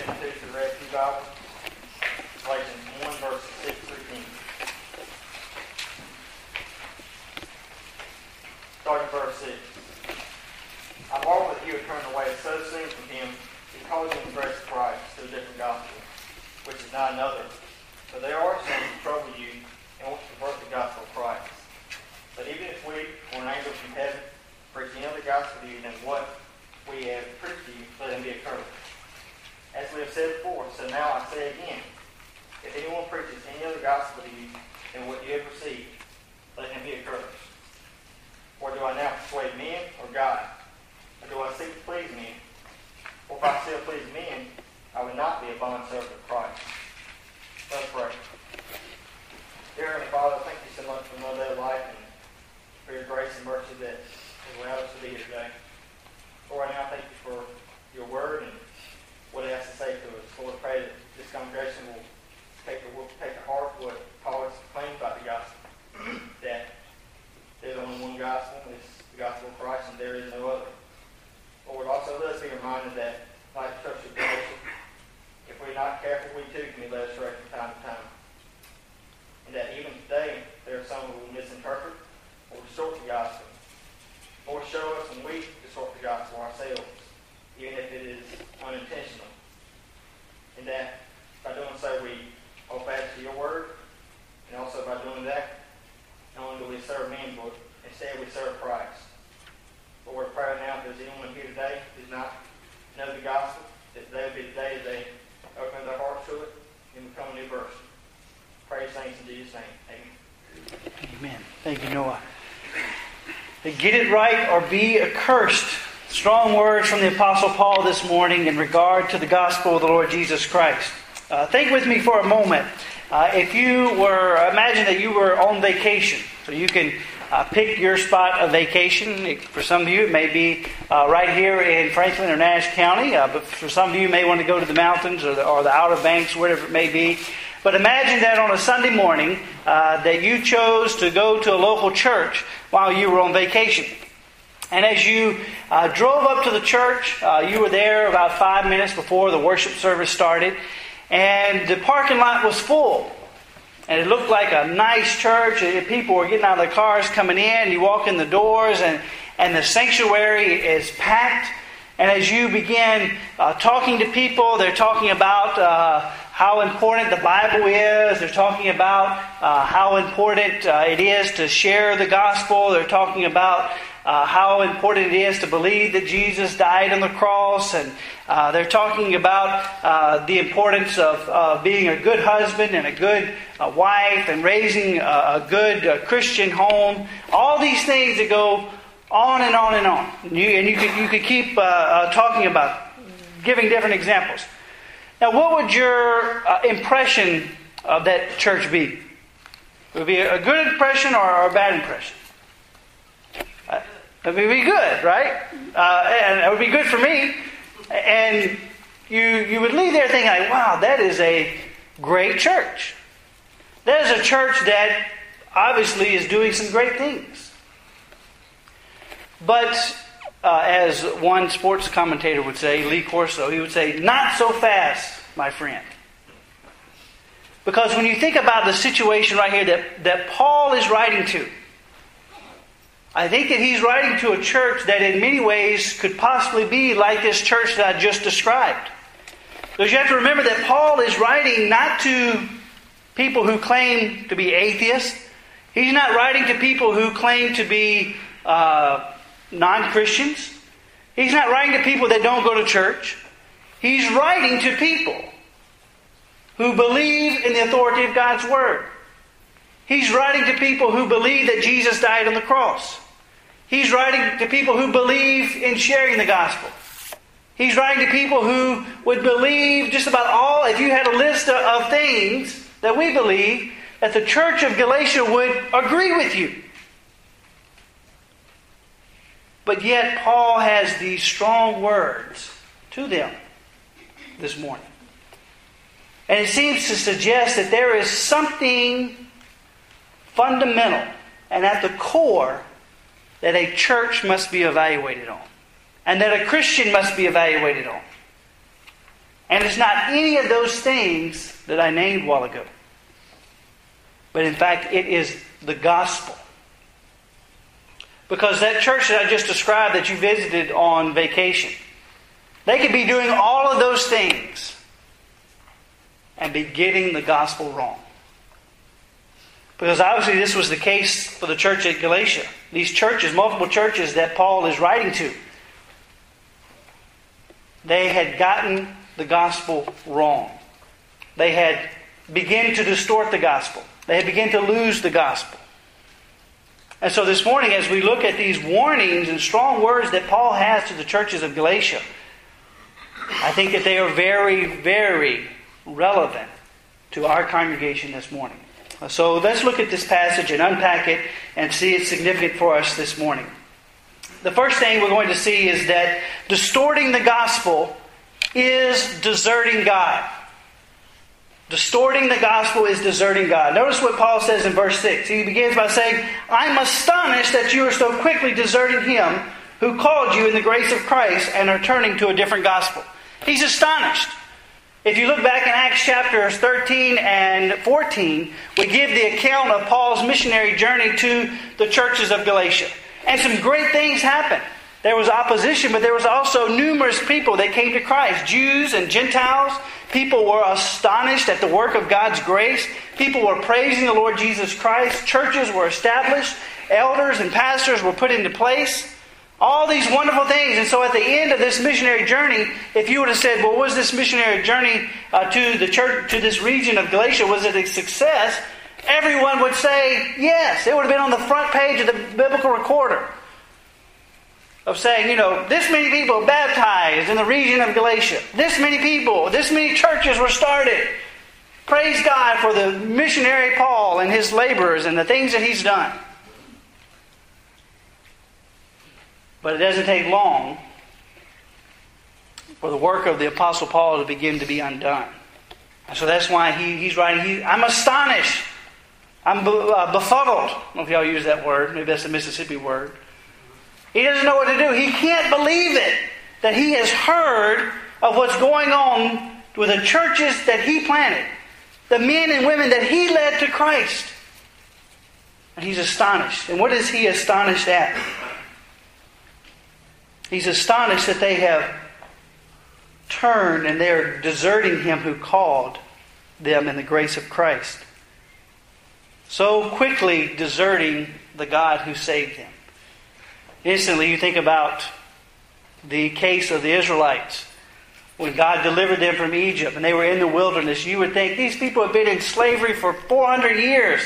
72 to the Red Pew Bible. Galatians 1, verses 6 through 10. Starting verse 6. I marvel that you have turned away so soon from him because you embraced Christ to a different gospel, which is not another. For there are some who trouble you and want to pervert the gospel of Christ. But even if we or an angel from heaven preach any other gospel to you than what we have preached to you, let him be accursed. As we have said before, so now I say again, if anyone preaches any other gospel to you than what you have received, let him be accursed. Or do I now persuade men or God? Or do I seek to please men? For if I still please men, I would not be a bondservant of Christ. Let's pray. Dear Heavenly Father, thank you so much for another day of life and for your grace and mercy that has allowed us to be here today. Lord, right now thank you for your word and what it has to say to us. Lord, pray that this congregation will take to, take to heart what Paul has claimed about the gospel. that there's only one gospel, it's the gospel of Christ, and there is no other. Lord, also let us be reminded that, like the church of Galatia, if we're not careful, we too can be led astray from time to time. And that even today, there are some who will misinterpret or distort the gospel. Or show us when we distort the gospel ourselves, even if it is unintentional. And that by doing so, we hold fast to your word, and also by doing that, not only do we serve men, but instead we serve Christ. Lord, we pray now if there's anyone here today who does not know the gospel, that today will be the day that they open their hearts to it and become a new person. Praise thanks in Jesus' name. Amen. Amen. Thank you, Noah. Get it right or be accursed. Strong words from the Apostle Paul this morning in regard to the gospel of the Lord Jesus Christ. Uh, think with me for a moment. Uh, if you were, imagine that you were on vacation. So you can uh, pick your spot of vacation. For some of you, it may be uh, right here in Franklin or Nash County, uh, but for some of you, you may want to go to the mountains or the, or the Outer Banks, wherever it may be. But imagine that on a Sunday morning uh, that you chose to go to a local church while you were on vacation. And as you uh, drove up to the church, uh, you were there about five minutes before the worship service started, and the parking lot was full. And it looked like a nice church. People were getting out of their cars, coming in. You walk in the doors, and, and the sanctuary is packed. And as you begin uh, talking to people, they're talking about uh, how important the Bible is. They're talking about uh, how important uh, it is to share the gospel. They're talking about uh, how important it is to believe that Jesus died on the cross, and uh, they're talking about uh, the importance of uh, being a good husband and a good wife and raising a, a good Christian home. All these things that go on and on and on. And you, and you could, you could keep talking about, giving different examples. Now, what would your impression of that church be? Would it be a good impression or a bad impression? It would be good, right? Uh, and it would be good for me. And you, you would leave there thinking, like, wow, that is a great church. That is a church that obviously is doing some great things. But uh, as one sports commentator would say, Lee Corso, he would say, not so fast, my friend. Because when you think about the situation right here that, that Paul is writing to, I think that he's writing to a church that in many ways could possibly be like this church that I just described. Because you have to remember that Paul is writing not to people who claim to be atheists. He's not writing to people who claim to be uh, non Christians. He's not writing to people that don't go to church. He's writing to people who believe in the authority of God's Word. He's writing to people who believe that Jesus died on the cross. He's writing to people who believe in sharing the gospel. He's writing to people who would believe just about all, if you had a list of things that we believe, that the church of Galatia would agree with you. But yet, Paul has these strong words to them this morning. And it seems to suggest that there is something fundamental and at the core that a church must be evaluated on, and that a Christian must be evaluated on. And it's not any of those things that I named a while ago. But in fact, it is the gospel. Because that church that I just described that you visited on vacation, they could be doing all of those things and be getting the gospel wrong. Because obviously, this was the case for the church at Galatia. These churches, multiple churches that Paul is writing to, they had gotten the gospel wrong. They had begun to distort the gospel. They had begun to lose the gospel. And so this morning, as we look at these warnings and strong words that Paul has to the churches of Galatia, I think that they are very, very relevant to our congregation this morning. So let's look at this passage and unpack it and see its significant for us this morning. The first thing we're going to see is that distorting the gospel is deserting God. Distorting the gospel is deserting God. Notice what Paul says in verse 6. He begins by saying, I'm astonished that you are so quickly deserting him who called you in the grace of Christ and are turning to a different gospel. He's astonished. If you look back in Acts chapters 13 and 14, we give the account of Paul's missionary journey to the churches of Galatia. And some great things happened. There was opposition, but there was also numerous people that came to Christ Jews and Gentiles. People were astonished at the work of God's grace. People were praising the Lord Jesus Christ. Churches were established. Elders and pastors were put into place. All these wonderful things. And so at the end of this missionary journey, if you would have said, well, was this missionary journey uh, to the church, to this region of Galatia, was it a success? Everyone would say yes. It would have been on the front page of the biblical recorder of saying, you know, this many people baptized in the region of Galatia. This many people, this many churches were started. Praise God for the missionary Paul and his laborers and the things that he's done. But it doesn't take long for the work of the Apostle Paul to begin to be undone. And so that's why he, he's writing, he, I'm astonished. I'm uh, befuddled. I don't know if y'all use that word. Maybe that's a Mississippi word. He doesn't know what to do. He can't believe it that he has heard of what's going on with the churches that he planted, the men and women that he led to Christ. And he's astonished. And what is he astonished at? He's astonished that they have turned and they're deserting him who called them in the grace of Christ. So quickly deserting the God who saved them. Instantly, you think about the case of the Israelites. When God delivered them from Egypt and they were in the wilderness, you would think these people have been in slavery for 400 years.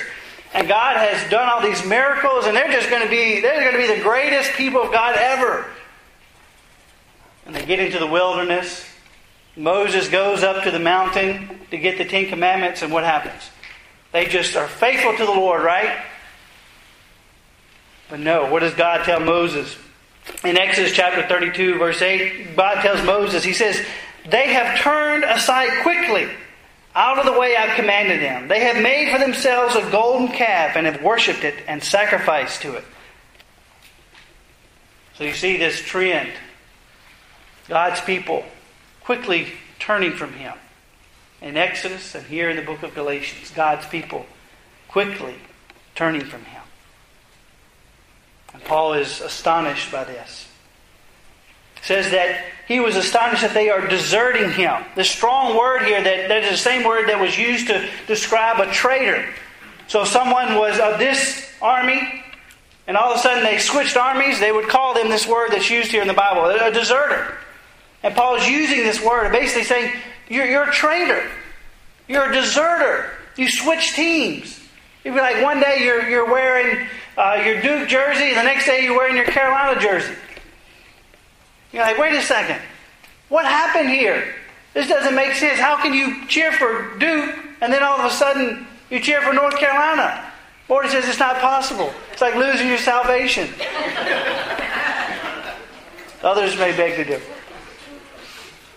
And God has done all these miracles, and they're just going to be, they're going to be the greatest people of God ever. And they get into the wilderness. Moses goes up to the mountain to get the Ten Commandments, and what happens? They just are faithful to the Lord, right? But no, what does God tell Moses? In Exodus chapter 32, verse 8, God tells Moses, He says, They have turned aside quickly out of the way I've commanded them. They have made for themselves a golden calf and have worshipped it and sacrificed to it. So you see this trend. God's people quickly turning from Him. In Exodus and here in the book of Galatians, God's people quickly turning from Him. And Paul is astonished by this. says that he was astonished that they are deserting him. The strong word here that, that is the same word that was used to describe a traitor. So someone was of this army, and all of a sudden they switched armies, they would call them this word that's used here in the Bible, a deserter. And Paul is using this word, basically saying, you're, you're a traitor. You're a deserter. You switch teams. You'd be like, one day you're, you're wearing uh, your Duke jersey, and the next day you're wearing your Carolina jersey. You're like, wait a second. What happened here? This doesn't make sense. How can you cheer for Duke and then all of a sudden you cheer for North Carolina? Lord says it's not possible. It's like losing your salvation. Others may beg to differ.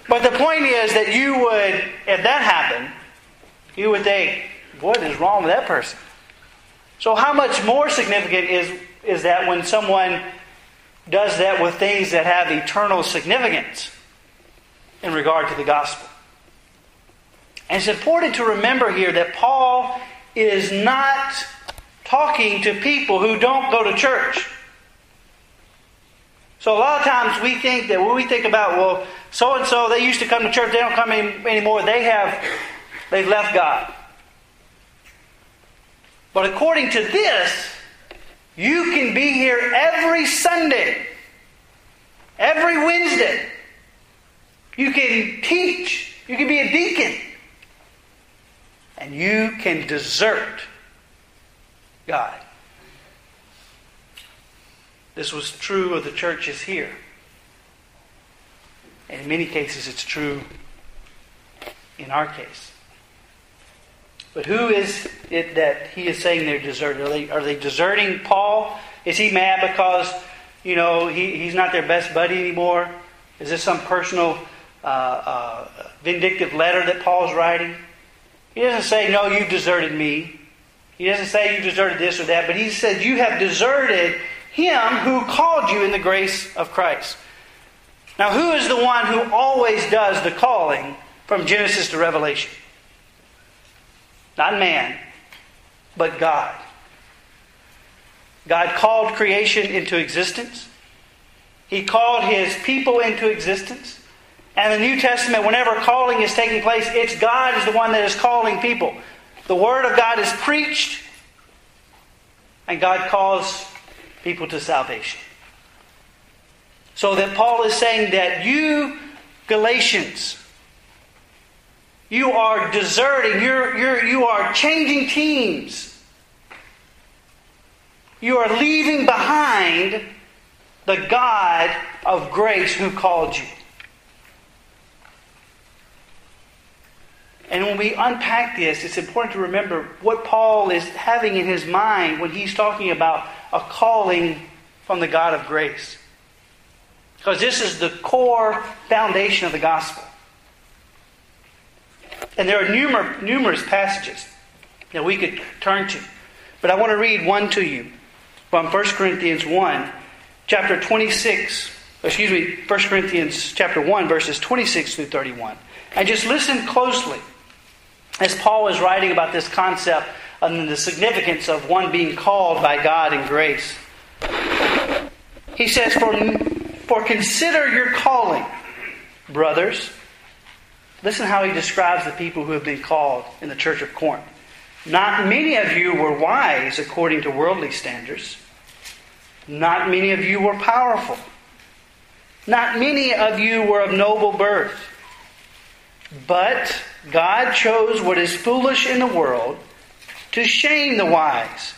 But the point is that you would, if that happened, you would think, what is wrong with that person? So, how much more significant is, is that when someone does that with things that have eternal significance in regard to the gospel? And it's important to remember here that Paul is not talking to people who don't go to church. So a lot of times we think that when we think about, well, so and so, they used to come to church, they don't come any, anymore, they have, they've left God. But according to this, you can be here every Sunday, every Wednesday. You can teach, you can be a deacon, and you can desert God. This was true of the churches here. And in many cases, it's true in our case. But who is it that he is saying they're deserted? Are they, are they deserting Paul? Is he mad because, you know, he, he's not their best buddy anymore? Is this some personal uh, uh, vindictive letter that Paul's writing? He doesn't say, no, you've deserted me. He doesn't say you deserted this or that, but he says you have deserted him who called you in the grace of Christ. Now, who is the one who always does the calling from Genesis to Revelation? Not man, but God. God called creation into existence. He called his people into existence. And the New Testament, whenever calling is taking place, it's God is the one that is calling people. The Word of God is preached, and God calls people to salvation. So that Paul is saying that you, Galatians, you are deserting, you're, you're, you are changing teams. You are leaving behind the God of grace who called you. And when we unpack this, it's important to remember what Paul is having in his mind when he's talking about a calling from the God of grace. Because this is the core foundation of the gospel. And there are numer- numerous passages that we could turn to. But I want to read one to you from 1 Corinthians 1, chapter 26, excuse me, 1 Corinthians chapter 1, verses 26 through 31. And just listen closely as Paul is writing about this concept and the significance of one being called by God in grace. He says, For, for consider your calling, brothers. Listen how he describes the people who have been called in the church of Corinth. Not many of you were wise according to worldly standards. Not many of you were powerful. Not many of you were of noble birth. But God chose what is foolish in the world to shame the wise.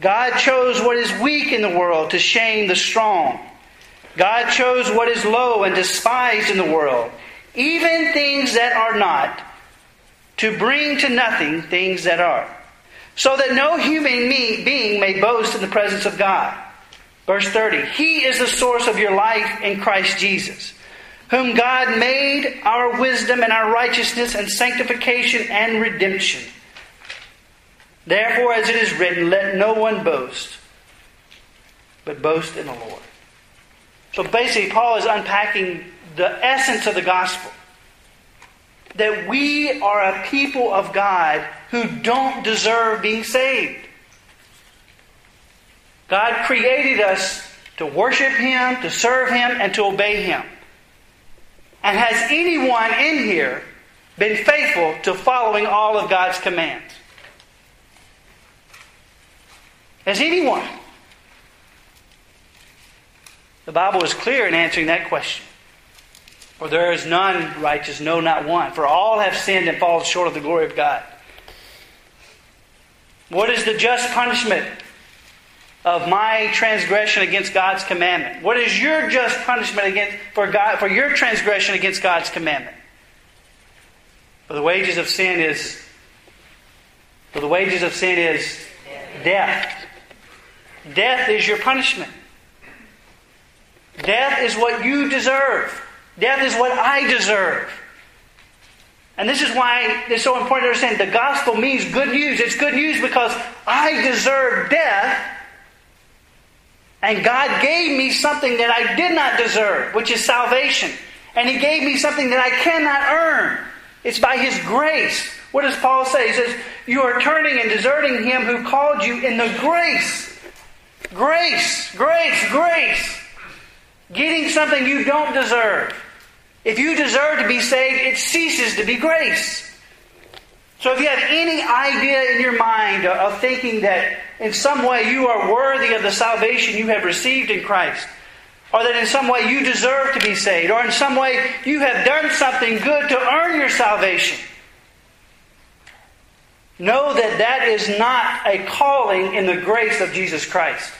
God chose what is weak in the world to shame the strong. God chose what is low and despised in the world, even things that are not, to bring to nothing things that are, so that no human being may boast in the presence of God. Verse 30 He is the source of your life in Christ Jesus, whom God made our wisdom and our righteousness and sanctification and redemption. Therefore, as it is written, let no one boast, but boast in the Lord. So basically, Paul is unpacking the essence of the gospel that we are a people of God who don't deserve being saved. God created us to worship Him, to serve Him, and to obey Him. And has anyone in here been faithful to following all of God's commands? Has anyone? The Bible is clear in answering that question. For there is none righteous, no, not one. For all have sinned and fallen short of the glory of God. What is the just punishment of my transgression against God's commandment? What is your just punishment against, for, God, for your transgression against God's commandment? For the wages of sin is for the wages of sin is death. Death is your punishment. Death is what you deserve. Death is what I deserve. And this is why it's so important to understand the gospel means good news. It's good news because I deserve death. And God gave me something that I did not deserve, which is salvation. And He gave me something that I cannot earn, It's by His grace. What does Paul say? He says, You are turning and deserting Him who called you in the grace. Grace, grace, grace. Getting something you don't deserve. If you deserve to be saved, it ceases to be grace. So if you have any idea in your mind of thinking that in some way you are worthy of the salvation you have received in Christ, or that in some way you deserve to be saved, or in some way you have done something good to earn your salvation, know that that is not a calling in the grace of Jesus Christ.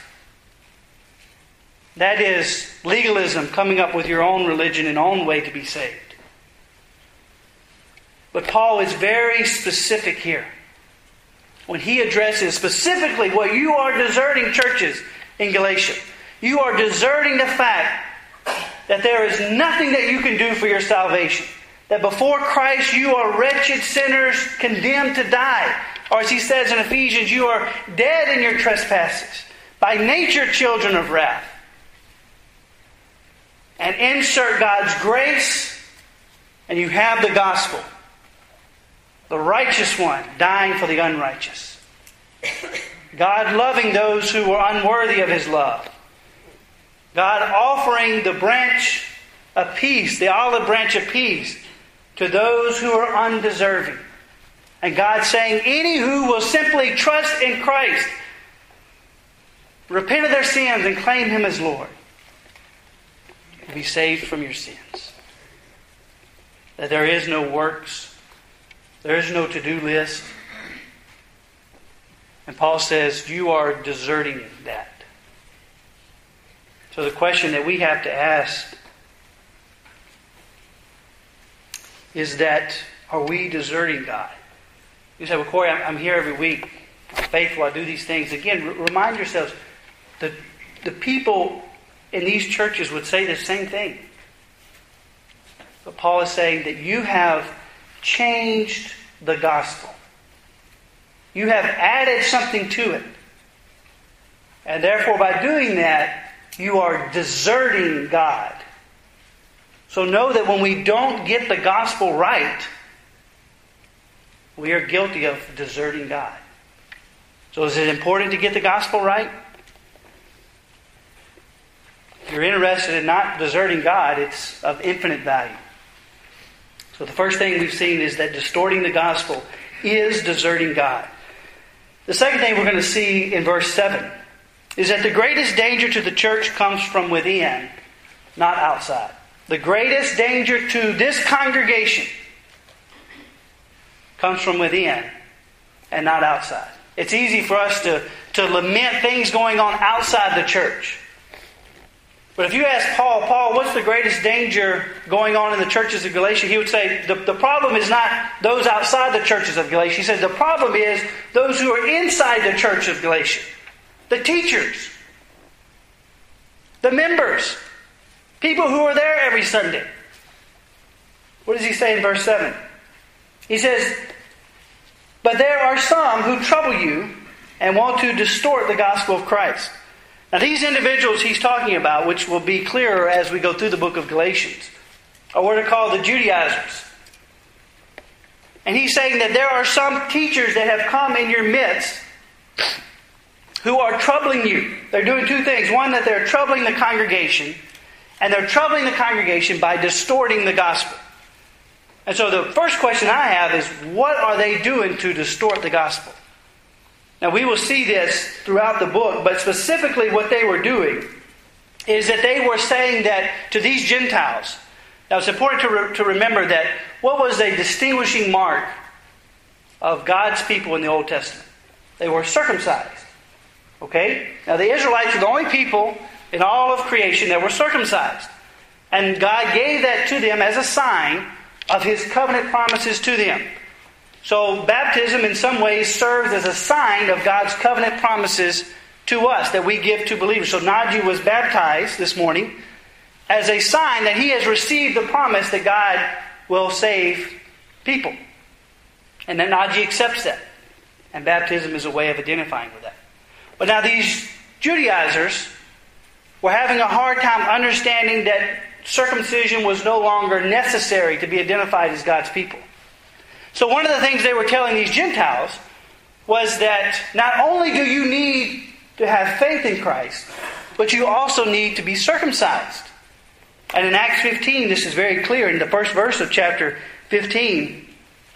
That is legalism, coming up with your own religion and own way to be saved. But Paul is very specific here. When he addresses specifically what you are deserting churches in Galatia, you are deserting the fact that there is nothing that you can do for your salvation. That before Christ you are wretched sinners condemned to die. Or as he says in Ephesians, you are dead in your trespasses, by nature children of wrath and insert God's grace, and you have the gospel. The righteous one dying for the unrighteous. God loving those who were unworthy of his love. God offering the branch of peace, the olive branch of peace, to those who are undeserving. And God saying, Any who will simply trust in Christ, repent of their sins, and claim Him as Lord, will be saved from your sins. That there is no works, there is no to do list. And Paul says, You are deserting that. So the question that we have to ask is that are we deserting God? You say, Well, Corey, I'm, here every week. I'm faithful. I do these things. Again, remind yourselves that the people in these churches would say the same thing. But Paul is saying that you have changed the gospel. You have added something to it. And therefore, by doing that, you are deserting God. So know that when we don't get the gospel right, we are guilty of deserting God. So is it important to get the gospel right? If you're interested in not deserting God, it's of infinite value. So the first thing we've seen is that distorting the gospel is deserting God. The second thing we're going to see in verse 7 is that the greatest danger to the church comes from within, not outside. The greatest danger to this congregation comes from within and not outside. It's easy for us to, to lament things going on outside the church. But if you ask Paul, Paul, what's the greatest danger going on in the churches of Galatia? He would say the, the problem is not those outside the churches of Galatia. He said the problem is those who are inside the church of Galatia. The teachers, the members, people who are there every Sunday. What does he say in verse 7? He says, But there are some who trouble you and want to distort the gospel of Christ. Now, these individuals he's talking about, which will be clearer as we go through the book of Galatians, are what are called the Judaizers. And he's saying that there are some teachers that have come in your midst who are troubling you. They're doing two things. One, that they're troubling the congregation, and they're troubling the congregation by distorting the gospel. And so the first question I have is what are they doing to distort the gospel? Now, we will see this throughout the book, but specifically what they were doing is that they were saying that to these Gentiles. Now, it's important to, re- to remember that what was a distinguishing mark of God's people in the Old Testament? They were circumcised. Okay? Now, the Israelites were the only people in all of creation that were circumcised. And God gave that to them as a sign of His covenant promises to them. So, baptism in some ways serves as a sign of God's covenant promises to us that we give to believers. So, Najee was baptized this morning as a sign that he has received the promise that God will save people. And that Najee accepts that. And baptism is a way of identifying with that. But now, these Judaizers were having a hard time understanding that circumcision was no longer necessary to be identified as God's people. So, one of the things they were telling these Gentiles was that not only do you need to have faith in Christ, but you also need to be circumcised. And in Acts 15, this is very clear in the first verse of chapter 15,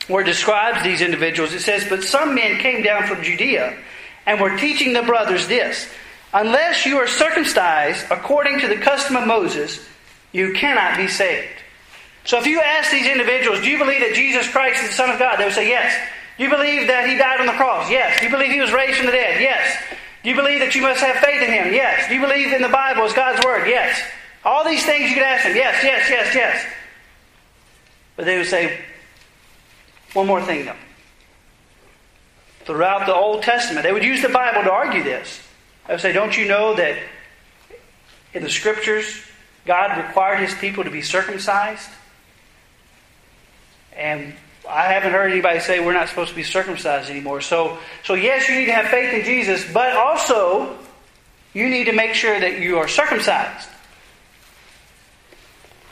where it describes these individuals. It says, But some men came down from Judea and were teaching the brothers this Unless you are circumcised according to the custom of Moses, you cannot be saved. So if you ask these individuals, Do you believe that Jesus Christ is the Son of God? They would say, Yes. Do you believe that He died on the cross? Yes. Do you believe He was raised from the dead? Yes. Do you believe that you must have faith in Him? Yes. Do you believe in the Bible as God's Word? Yes. All these things you could ask them. Yes, yes, yes, yes. But they would say, one more thing though. Throughout the Old Testament, they would use the Bible to argue this. They would say, Don't you know that in the Scriptures, God required His people to be circumcised? And I haven't heard anybody say we're not supposed to be circumcised anymore. So, so yes, you need to have faith in Jesus, but also you need to make sure that you are circumcised.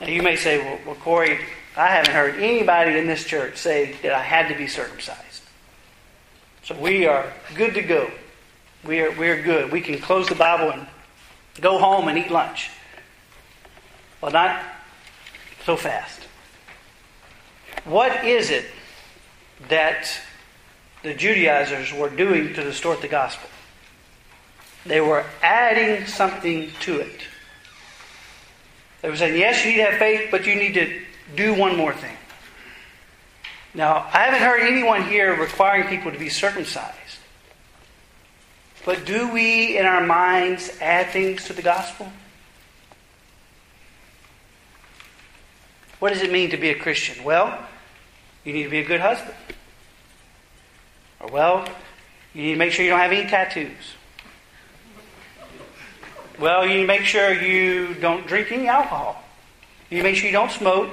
Now you may say, well, well, Corey, I haven't heard anybody in this church say that I had to be circumcised. So we are good to go. We are, we are good. We can close the Bible and go home and eat lunch. Well, not so fast. What is it that the Judaizers were doing to distort the gospel? They were adding something to it. They were saying, yes, you need to have faith, but you need to do one more thing. Now, I haven't heard anyone here requiring people to be circumcised. But do we, in our minds, add things to the gospel? What does it mean to be a Christian? Well, you need to be a good husband. Or, well, you need to make sure you don't have any tattoos. Well, you need to make sure you don't drink any alcohol. You make sure you don't smoke,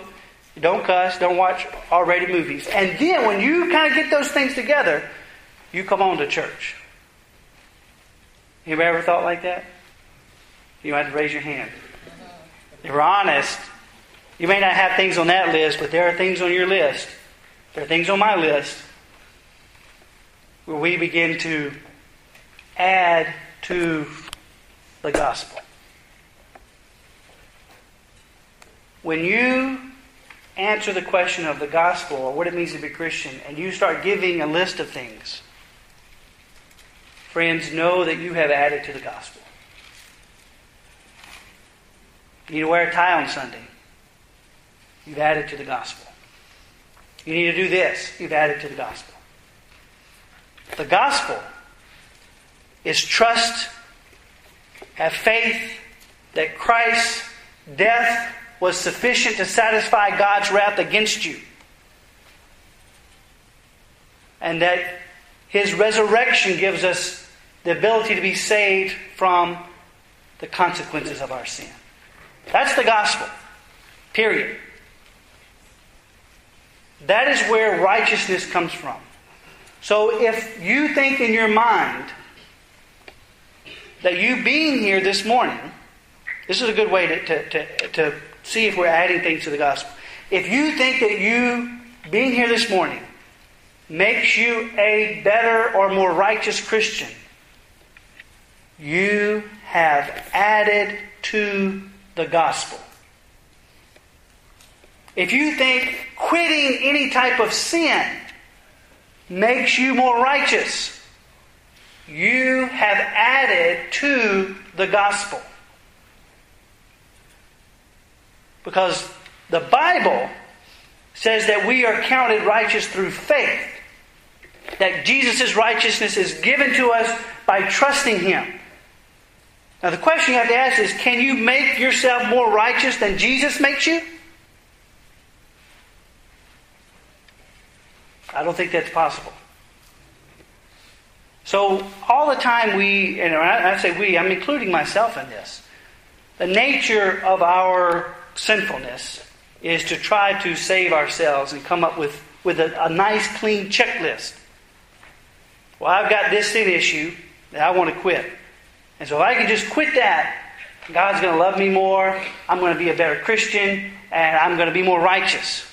don't cuss, don't watch R rated movies. And then when you kind of get those things together, you come on to church. Anybody ever thought like that? You might have to raise your hand. If you're honest, you may not have things on that list, but there are things on your list. There are things on my list where we begin to add to the gospel. When you answer the question of the gospel or what it means to be Christian, and you start giving a list of things, friends, know that you have added to the gospel. You need to wear a tie on Sunday. You've added to the gospel. You need to do this. You've added to the gospel. The gospel is trust, have faith that Christ's death was sufficient to satisfy God's wrath against you. And that his resurrection gives us the ability to be saved from the consequences of our sin. That's the gospel. Period. That is where righteousness comes from. So if you think in your mind that you being here this morning, this is a good way to, to, to, to see if we're adding things to the gospel. If you think that you being here this morning makes you a better or more righteous Christian, you have added to the gospel. If you think quitting any type of sin makes you more righteous, you have added to the gospel. Because the Bible says that we are counted righteous through faith. That Jesus' righteousness is given to us by trusting Him. Now, the question you have to ask is can you make yourself more righteous than Jesus makes you? I don't think that's possible. So, all the time we, and I say we, I'm including myself in this, the nature of our sinfulness is to try to save ourselves and come up with, with a, a nice, clean checklist. Well, I've got this sin issue that I want to quit. And so if I can just quit that, God's going to love me more, I'm going to be a better Christian, and I'm going to be more righteous.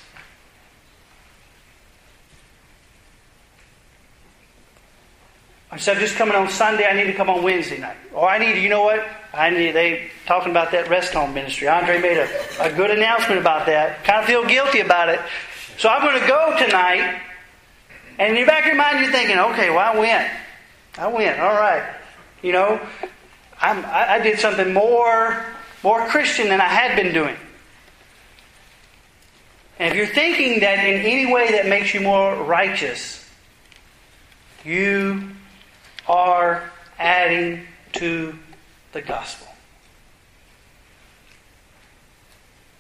Instead of just coming on Sunday, I need to come on Wednesday night. Or I need you know what? I need, they talking about that rest home ministry. Andre made a, a good announcement about that. Kind of feel guilty about it. So I'm going to go tonight. And in the back of your mind, you're thinking, okay, well, I went. I went. All right. You know, I'm, I, I did something more, more Christian than I had been doing. And if you're thinking that in any way that makes you more righteous, you are adding to the gospel.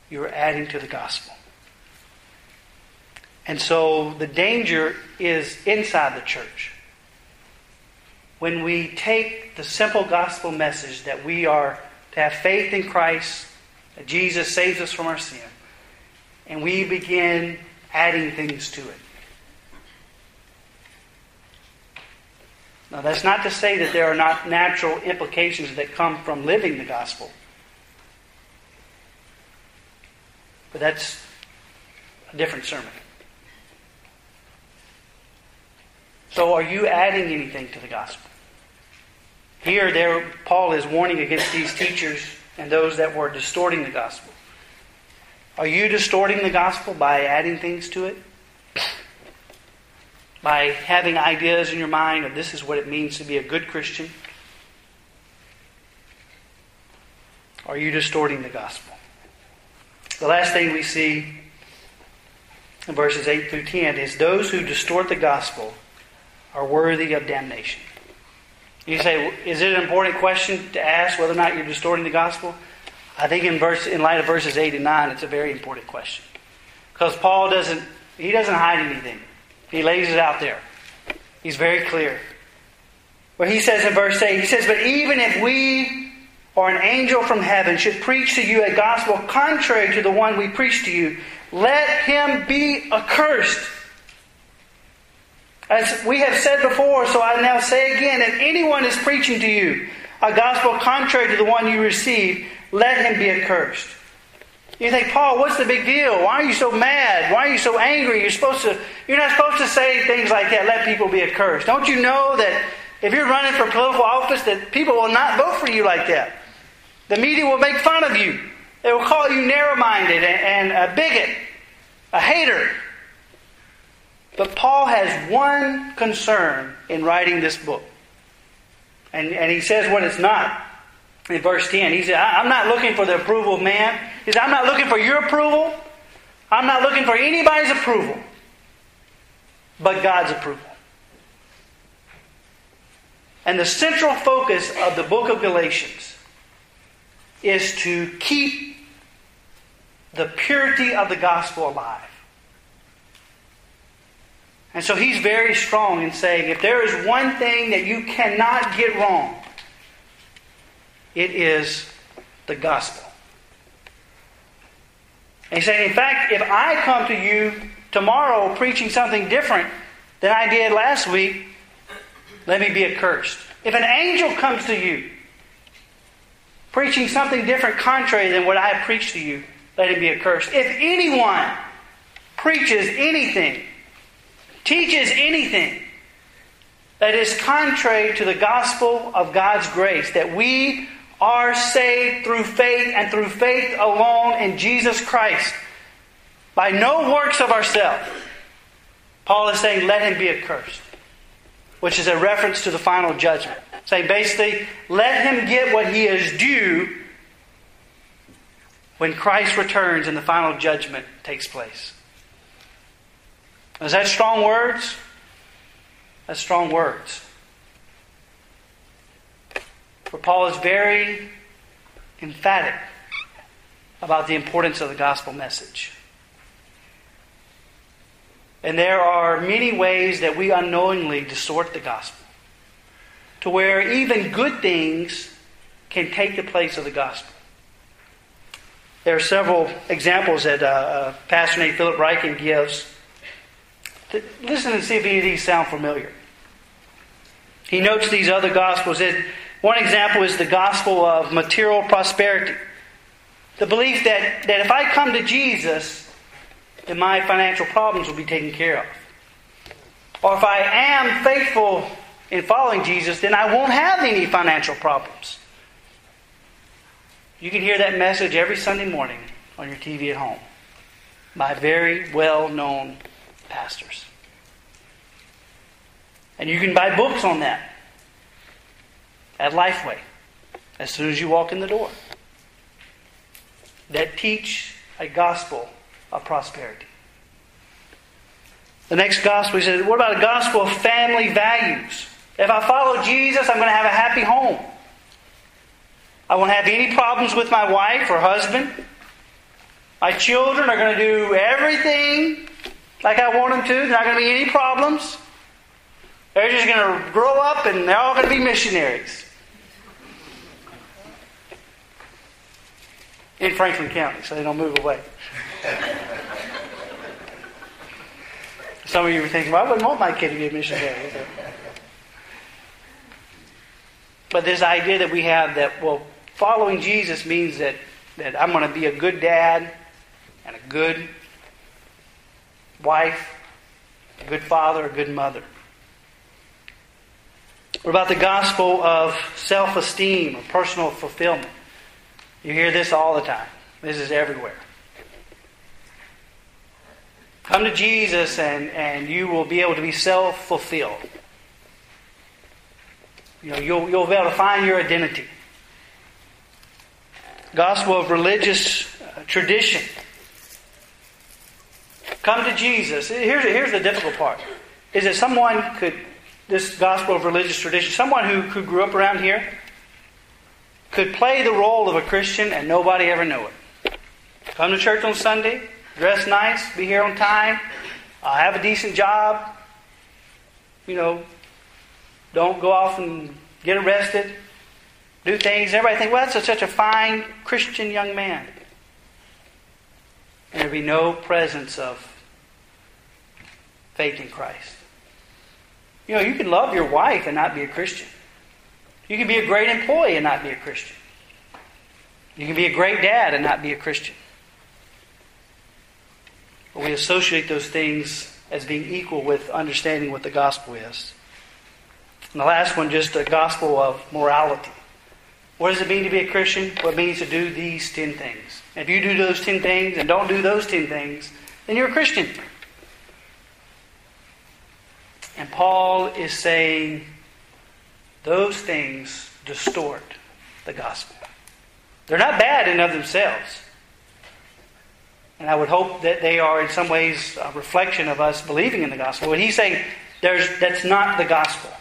You're adding to the gospel. And so the danger is inside the church. When we take the simple gospel message that we are to have faith in Christ, that Jesus saves us from our sin, and we begin adding things to it. Now, that's not to say that there are not natural implications that come from living the gospel. But that's a different sermon. So, are you adding anything to the gospel? Here, there, Paul is warning against these teachers and those that were distorting the gospel. Are you distorting the gospel by adding things to it? By having ideas in your mind of this is what it means to be a good Christian? Are you distorting the gospel? The last thing we see in verses 8 through 10 is those who distort the gospel are worthy of damnation. You say, is it an important question to ask whether or not you're distorting the gospel? I think in verse in light of verses 8 and 9, it's a very important question. Because Paul doesn't he doesn't hide anything. He lays it out there. He's very clear. Where he says in verse 8, he says, But even if we or an angel from heaven should preach to you a gospel contrary to the one we preach to you, let him be accursed. As we have said before, so I now say again, if anyone is preaching to you a gospel contrary to the one you received, let him be accursed. You think, Paul, what's the big deal? Why are you so mad? Why are you so angry? You're supposed to you're not supposed to say things like that, let people be accursed. Don't you know that if you're running for political office that people will not vote for you like that? The media will make fun of you. They will call you narrow-minded and, and a bigot, a hater. But Paul has one concern in writing this book. And, and he says what it's not in verse 10. He said, I'm not looking for the approval of man. He said, I'm not looking for your approval. I'm not looking for anybody's approval, but God's approval. And the central focus of the book of Galatians is to keep the purity of the gospel alive. And so he's very strong in saying if there is one thing that you cannot get wrong, it is the gospel. And he's saying, in fact, if I come to you tomorrow preaching something different than I did last week, let me be accursed. If an angel comes to you preaching something different, contrary than what I preached to you, let him be accursed. If anyone preaches anything teaches anything that is contrary to the gospel of God's grace, that we are saved through faith and through faith alone in Jesus Christ, by no works of ourselves, Paul is saying, let him be accursed, which is a reference to the final judgment. Saying basically, let him get what he is due when Christ returns and the final judgment takes place. Is that strong words? That's strong words. For Paul is very emphatic about the importance of the gospel message. And there are many ways that we unknowingly distort the gospel to where even good things can take the place of the gospel. There are several examples that uh, uh, Pastor Nate Philip Ryken gives Listen and see if any of these sound familiar. He notes these other gospels. One example is the gospel of material prosperity. The belief that, that if I come to Jesus, then my financial problems will be taken care of. Or if I am faithful in following Jesus, then I won't have any financial problems. You can hear that message every Sunday morning on your TV at home by very well known pastors. And you can buy books on that at Lifeway as soon as you walk in the door that teach a gospel of prosperity. The next gospel, he said, what about a gospel of family values? If I follow Jesus, I'm going to have a happy home. I won't have any problems with my wife or husband. My children are going to do everything like I want them to. There's not going to be any problems. They're just going to grow up and they're all going to be missionaries. In Franklin County, so they don't move away. Some of you are thinking, well, I wouldn't want my kid to be a missionary. But this idea that we have that, well, following Jesus means that, that I'm going to be a good dad and a good wife, a good father, a good mother. What about the gospel of self esteem or personal fulfillment? You hear this all the time. This is everywhere. Come to Jesus and, and you will be able to be self fulfilled. You know, you'll, you'll be able to find your identity. Gospel of religious uh, tradition. Come to Jesus. Here's, here's the difficult part. Is that someone could, this gospel of religious tradition, someone who, who grew up around here could play the role of a Christian and nobody ever knew it. Come to church on Sunday, dress nice, be here on time, uh, have a decent job, you know, don't go off and get arrested, do things. Everybody think, well, that's such a fine Christian young man. And there'd be no presence of faith in Christ. You know, you can love your wife and not be a Christian. You can be a great employee and not be a Christian. You can be a great dad and not be a Christian. But we associate those things as being equal with understanding what the gospel is. And the last one, just a gospel of morality. What does it mean to be a Christian? What it means to do these ten things. If you do those ten things and don't do those ten things, then you're a Christian. And Paul is saying those things distort the gospel. They're not bad in of themselves. And I would hope that they are, in some ways, a reflection of us believing in the gospel. But he's saying there's, that's not the gospel.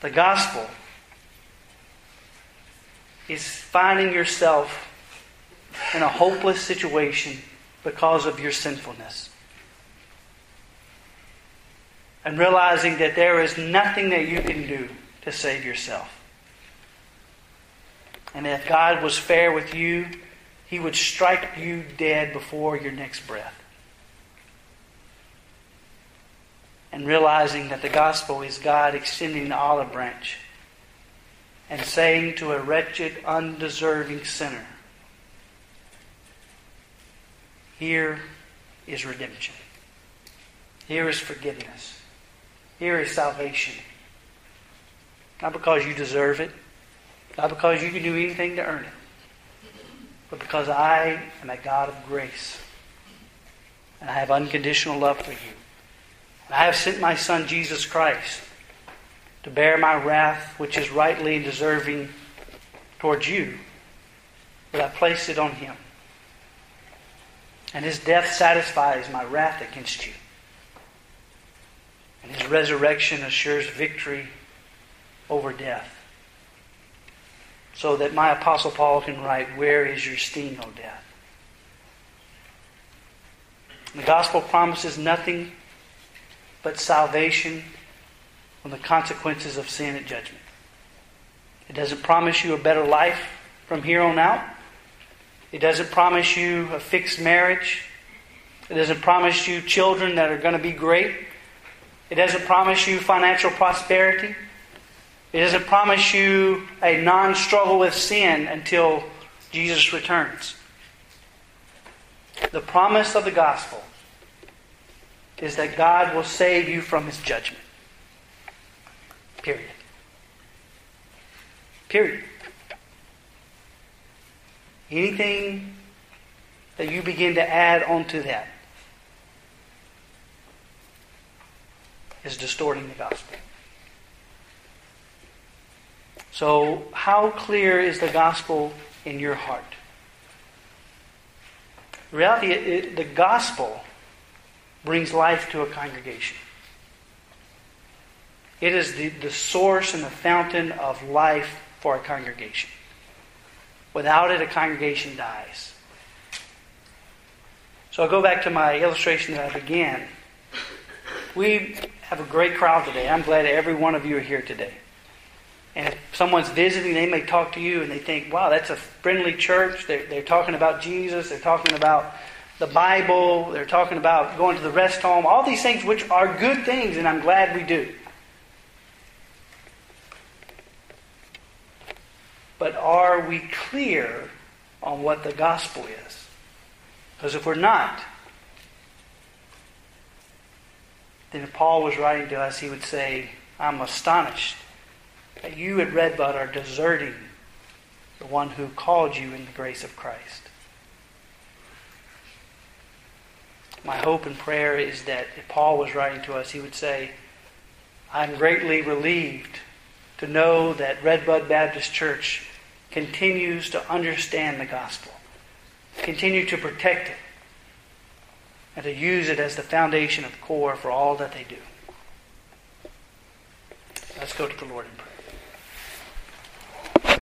The gospel is finding yourself in a hopeless situation because of your sinfulness. And realizing that there is nothing that you can do to save yourself. And if God was fair with you, He would strike you dead before your next breath. And realizing that the gospel is God extending the olive branch and saying to a wretched, undeserving sinner, Here is redemption. Here is forgiveness. Here is salvation. Not because you deserve it, not because you can do anything to earn it, but because I am a God of grace. And I have unconditional love for you. And I have sent my Son, Jesus Christ, to bear my wrath, which is rightly and deserving towards you, but I place it on him. And his death satisfies my wrath against you. And his resurrection assures victory over death so that my Apostle Paul can write, Where is your sting, O death? The gospel promises nothing but salvation from the consequences of sin and judgment. It doesn't promise you a better life from here on out. It doesn't promise you a fixed marriage. It doesn't promise you children that are going to be great. It doesn't promise you financial prosperity. It doesn't promise you a non struggle with sin until Jesus returns. The promise of the gospel is that God will save you from his judgment. Period. Period. Anything that you begin to add onto that is distorting the gospel. So, how clear is the gospel in your heart? The reality, it, the gospel brings life to a congregation. It is the, the source and the fountain of life for a congregation. Without it, a congregation dies. So I'll go back to my illustration that I began. We have a great crowd today. I'm glad every one of you are here today. And if someone's visiting, they may talk to you and they think, wow, that's a friendly church. They're, they're talking about Jesus. They're talking about the Bible. They're talking about going to the rest home. All these things, which are good things, and I'm glad we do. But are we clear on what the gospel is? Because if we're not, then if Paul was writing to us, he would say, I'm astonished that you at Redbud are deserting the one who called you in the grace of Christ. My hope and prayer is that if Paul was writing to us, he would say, I'm greatly relieved to know that Redbud Baptist Church continues to understand the gospel, continue to protect it, and to use it as the foundation of core for all that they do. Let's go to the Lord.